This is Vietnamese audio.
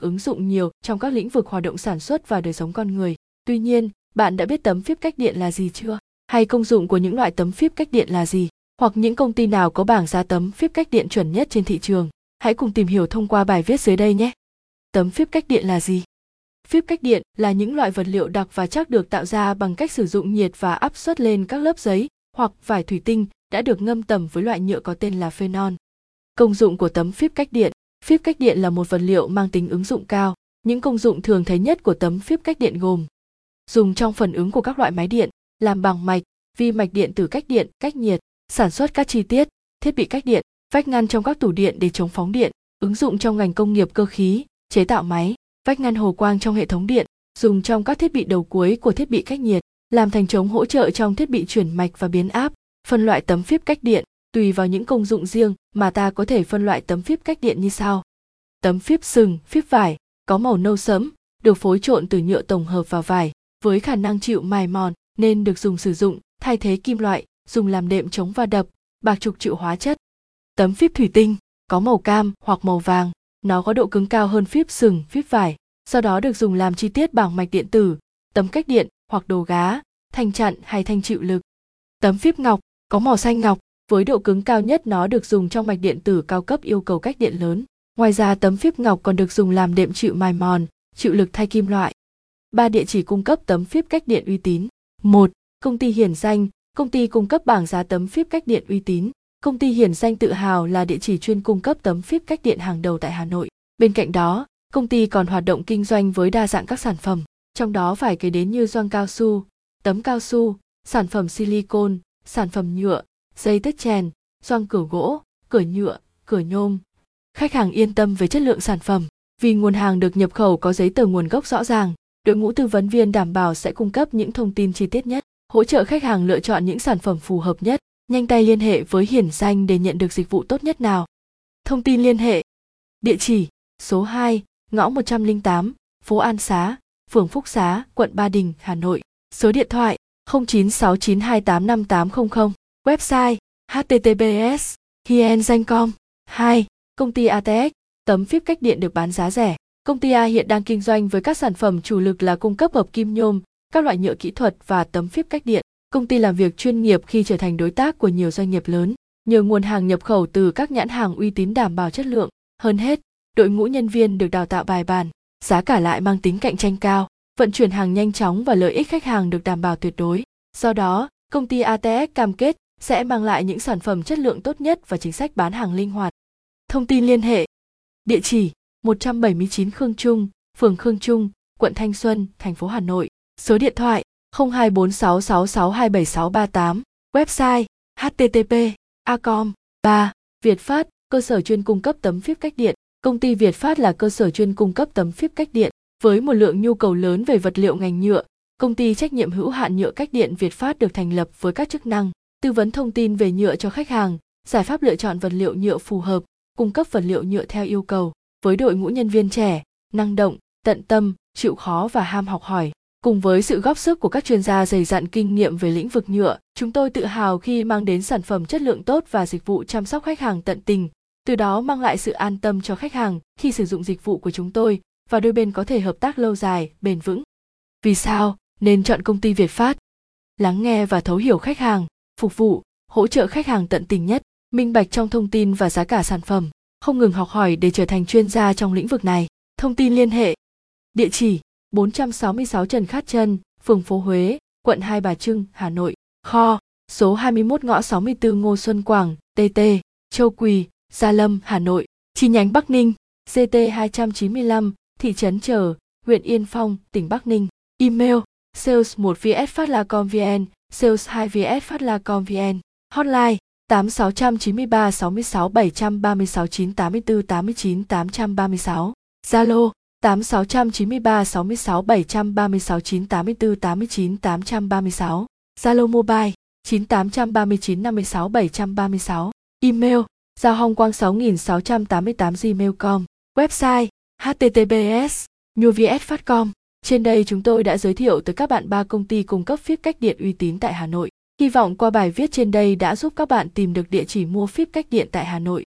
ứng dụng nhiều trong các lĩnh vực hoạt động sản xuất và đời sống con người. Tuy nhiên, bạn đã biết tấm phíp cách điện là gì chưa? Hay công dụng của những loại tấm phíp cách điện là gì? Hoặc những công ty nào có bảng giá tấm phíp cách điện chuẩn nhất trên thị trường? Hãy cùng tìm hiểu thông qua bài viết dưới đây nhé. Tấm phíp cách điện là gì? Phíp cách điện là những loại vật liệu đặc và chắc được tạo ra bằng cách sử dụng nhiệt và áp suất lên các lớp giấy hoặc vải thủy tinh đã được ngâm tẩm với loại nhựa có tên là phenol. Công dụng của tấm phíp cách điện Phíp cách điện là một vật liệu mang tính ứng dụng cao. Những công dụng thường thấy nhất của tấm phíp cách điện gồm dùng trong phần ứng của các loại máy điện, làm bằng mạch, vi mạch điện tử cách điện, cách nhiệt, sản xuất các chi tiết, thiết bị cách điện, vách ngăn trong các tủ điện để chống phóng điện, ứng dụng trong ngành công nghiệp cơ khí, chế tạo máy, vách ngăn hồ quang trong hệ thống điện, dùng trong các thiết bị đầu cuối của thiết bị cách nhiệt, làm thành chống hỗ trợ trong thiết bị chuyển mạch và biến áp, phân loại tấm phíp cách điện, tùy vào những công dụng riêng mà ta có thể phân loại tấm phíp cách điện như sau. Tấm phíp sừng, phíp vải, có màu nâu sẫm, được phối trộn từ nhựa tổng hợp vào vải, với khả năng chịu mài mòn nên được dùng sử dụng thay thế kim loại, dùng làm đệm chống va đập, bạc trục chịu hóa chất. Tấm phíp thủy tinh, có màu cam hoặc màu vàng, nó có độ cứng cao hơn phíp sừng, phíp vải, sau đó được dùng làm chi tiết bảng mạch điện tử, tấm cách điện hoặc đồ gá, thanh chặn hay thanh chịu lực. Tấm phíp ngọc, có màu xanh ngọc, với độ cứng cao nhất nó được dùng trong mạch điện tử cao cấp yêu cầu cách điện lớn. Ngoài ra tấm phíp ngọc còn được dùng làm đệm chịu mài mòn, chịu lực thay kim loại. Ba địa chỉ cung cấp tấm phíp cách điện uy tín. 1. Công ty Hiển Danh, công ty cung cấp bảng giá tấm phíp cách điện uy tín. Công ty Hiển Danh tự hào là địa chỉ chuyên cung cấp tấm phíp cách điện hàng đầu tại Hà Nội. Bên cạnh đó, công ty còn hoạt động kinh doanh với đa dạng các sản phẩm, trong đó phải kể đến như gioăng cao su, tấm cao su, sản phẩm silicon, sản phẩm nhựa, dây tất chèn, xoang cửa gỗ, cửa nhựa, cửa nhôm. Khách hàng yên tâm về chất lượng sản phẩm, vì nguồn hàng được nhập khẩu có giấy tờ nguồn gốc rõ ràng, đội ngũ tư vấn viên đảm bảo sẽ cung cấp những thông tin chi tiết nhất, hỗ trợ khách hàng lựa chọn những sản phẩm phù hợp nhất. Nhanh tay liên hệ với Hiển Danh để nhận được dịch vụ tốt nhất nào. Thông tin liên hệ Địa chỉ số 2, ngõ 108, phố An Xá, phường Phúc Xá, quận Ba Đình, Hà Nội. Số điện thoại 0969285800. Website https hienzanh.com 2. Công ty ATX, tấm phíp cách điện được bán giá rẻ. Công ty A hiện đang kinh doanh với các sản phẩm chủ lực là cung cấp hợp kim nhôm, các loại nhựa kỹ thuật và tấm phíp cách điện. Công ty làm việc chuyên nghiệp khi trở thành đối tác của nhiều doanh nghiệp lớn, nhờ nguồn hàng nhập khẩu từ các nhãn hàng uy tín đảm bảo chất lượng. Hơn hết, đội ngũ nhân viên được đào tạo bài bản, giá cả lại mang tính cạnh tranh cao, vận chuyển hàng nhanh chóng và lợi ích khách hàng được đảm bảo tuyệt đối. Do đó, công ty ATX cam kết sẽ mang lại những sản phẩm chất lượng tốt nhất và chính sách bán hàng linh hoạt. Thông tin liên hệ Địa chỉ 179 Khương Trung, phường Khương Trung, quận Thanh Xuân, thành phố Hà Nội. Số điện thoại 02466627638, Website http acom 3. Việt Phát, cơ sở chuyên cung cấp tấm phíp cách điện. Công ty Việt Phát là cơ sở chuyên cung cấp tấm phíp cách điện. Với một lượng nhu cầu lớn về vật liệu ngành nhựa, công ty trách nhiệm hữu hạn nhựa cách điện Việt Phát được thành lập với các chức năng tư vấn thông tin về nhựa cho khách hàng, giải pháp lựa chọn vật liệu nhựa phù hợp, cung cấp vật liệu nhựa theo yêu cầu. Với đội ngũ nhân viên trẻ, năng động, tận tâm, chịu khó và ham học hỏi, cùng với sự góp sức của các chuyên gia dày dặn kinh nghiệm về lĩnh vực nhựa, chúng tôi tự hào khi mang đến sản phẩm chất lượng tốt và dịch vụ chăm sóc khách hàng tận tình, từ đó mang lại sự an tâm cho khách hàng khi sử dụng dịch vụ của chúng tôi và đôi bên có thể hợp tác lâu dài, bền vững. Vì sao nên chọn công ty Việt Phát? Lắng nghe và thấu hiểu khách hàng phục vụ, hỗ trợ khách hàng tận tình nhất, minh bạch trong thông tin và giá cả sản phẩm, không ngừng học hỏi để trở thành chuyên gia trong lĩnh vực này. Thông tin liên hệ. Địa chỉ 466 Trần Khát Trân, phường phố Huế, quận Hai Bà Trưng, Hà Nội. Kho, số 21 ngõ 64 Ngô Xuân Quảng, TT, Châu Quỳ, Gia Lâm, Hà Nội. Chi nhánh Bắc Ninh, CT 295, thị trấn Trở, huyện Yên Phong, tỉnh Bắc Ninh. Email sales 1 vsfatla.com vn sales 2 vs phát.com vn hotline 8693 66 736 984 89 836 Zalo 8693 66 736 984 89 836 Zalo Mobile 9839 56 736 Email, giao hong quang 6688 gmail.com Website, https nhuvs.com trên đây chúng tôi đã giới thiệu tới các bạn ba công ty cung cấp phíp cách điện uy tín tại Hà Nội. Hy vọng qua bài viết trên đây đã giúp các bạn tìm được địa chỉ mua phíp cách điện tại Hà Nội.